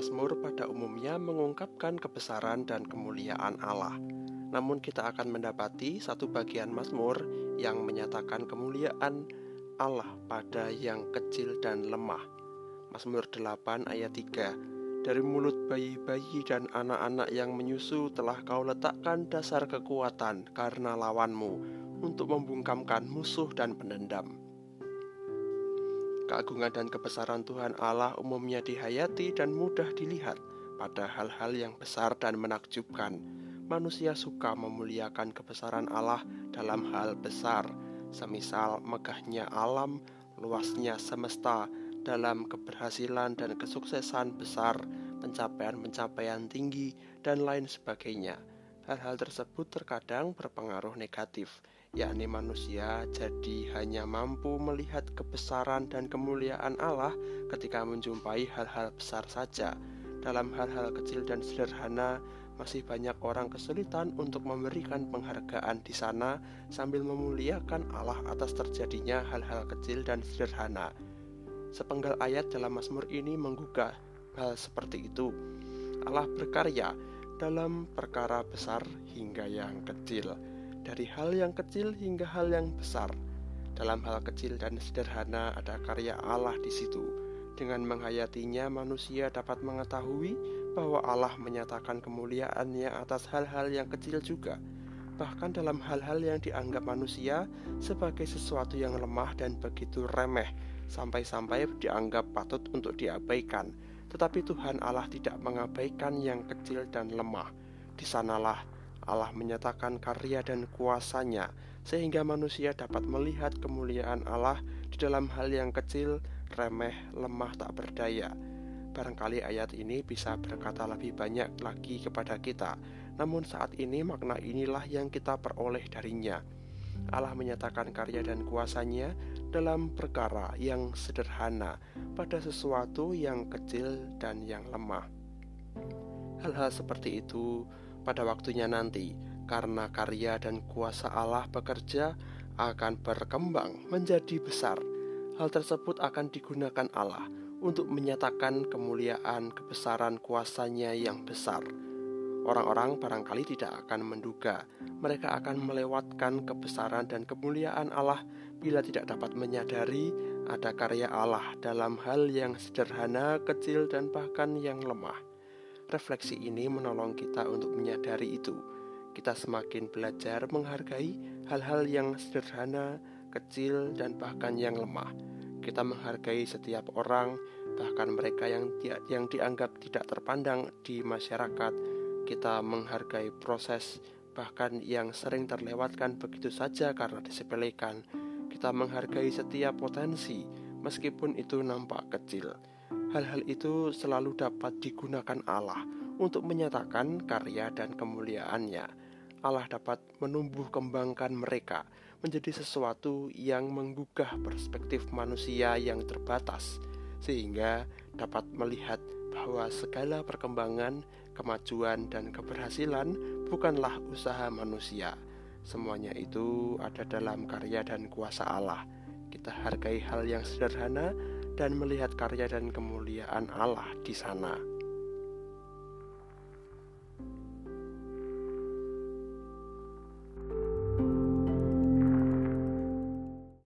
Mazmur pada umumnya mengungkapkan kebesaran dan kemuliaan Allah. Namun kita akan mendapati satu bagian Mazmur yang menyatakan kemuliaan Allah pada yang kecil dan lemah. Mazmur 8 ayat 3 Dari mulut bayi-bayi dan anak-anak yang menyusu telah kau letakkan dasar kekuatan karena lawanmu untuk membungkamkan musuh dan pendendam. Keagungan dan kebesaran Tuhan Allah umumnya dihayati dan mudah dilihat pada hal-hal yang besar dan menakjubkan manusia suka memuliakan kebesaran Allah dalam hal besar, semisal megahnya alam, luasnya semesta, dalam keberhasilan dan kesuksesan besar, pencapaian-pencapaian tinggi, dan lain sebagainya. Hal-hal tersebut terkadang berpengaruh negatif, yakni manusia jadi hanya mampu melihat kebesaran dan kemuliaan Allah ketika menjumpai hal-hal besar saja. Dalam hal-hal kecil dan sederhana, masih banyak orang kesulitan untuk memberikan penghargaan di sana sambil memuliakan Allah atas terjadinya hal-hal kecil dan sederhana. Sepenggal ayat dalam Mazmur ini menggugah hal seperti itu. Allah berkarya dalam perkara besar hingga yang kecil, dari hal yang kecil hingga hal yang besar. Dalam hal kecil dan sederhana ada karya Allah di situ. Dengan menghayatinya, manusia dapat mengetahui bahwa Allah menyatakan kemuliaannya atas hal-hal yang kecil juga, bahkan dalam hal-hal yang dianggap manusia sebagai sesuatu yang lemah dan begitu remeh, sampai-sampai dianggap patut untuk diabaikan. Tetapi Tuhan Allah tidak mengabaikan yang kecil dan lemah. Di sanalah Allah menyatakan karya dan kuasanya, sehingga manusia dapat melihat kemuliaan Allah di dalam hal yang kecil, remeh, lemah, tak berdaya. Barangkali ayat ini bisa berkata lebih banyak lagi kepada kita, namun saat ini makna inilah yang kita peroleh darinya. Allah menyatakan karya dan kuasanya dalam perkara yang sederhana pada sesuatu yang kecil dan yang lemah. Hal-hal seperti itu pada waktunya nanti, karena karya dan kuasa Allah bekerja akan berkembang menjadi besar. Hal tersebut akan digunakan Allah untuk menyatakan kemuliaan kebesaran kuasanya yang besar. Orang-orang barangkali tidak akan menduga mereka akan melewatkan kebesaran dan kemuliaan Allah bila tidak dapat menyadari ada karya Allah dalam hal yang sederhana, kecil, dan bahkan yang lemah. Refleksi ini menolong kita untuk menyadari itu. Kita semakin belajar menghargai hal-hal yang sederhana, kecil, dan bahkan yang lemah kita menghargai setiap orang, bahkan mereka yang di, yang dianggap tidak terpandang di masyarakat. Kita menghargai proses bahkan yang sering terlewatkan begitu saja karena disepelekan. Kita menghargai setiap potensi meskipun itu nampak kecil. Hal-hal itu selalu dapat digunakan Allah untuk menyatakan karya dan kemuliaannya. Allah dapat menumbuh kembangkan mereka menjadi sesuatu yang menggugah perspektif manusia yang terbatas, sehingga dapat melihat bahwa segala perkembangan, kemajuan, dan keberhasilan bukanlah usaha manusia. Semuanya itu ada dalam karya dan kuasa Allah. Kita hargai hal yang sederhana dan melihat karya dan kemuliaan Allah di sana.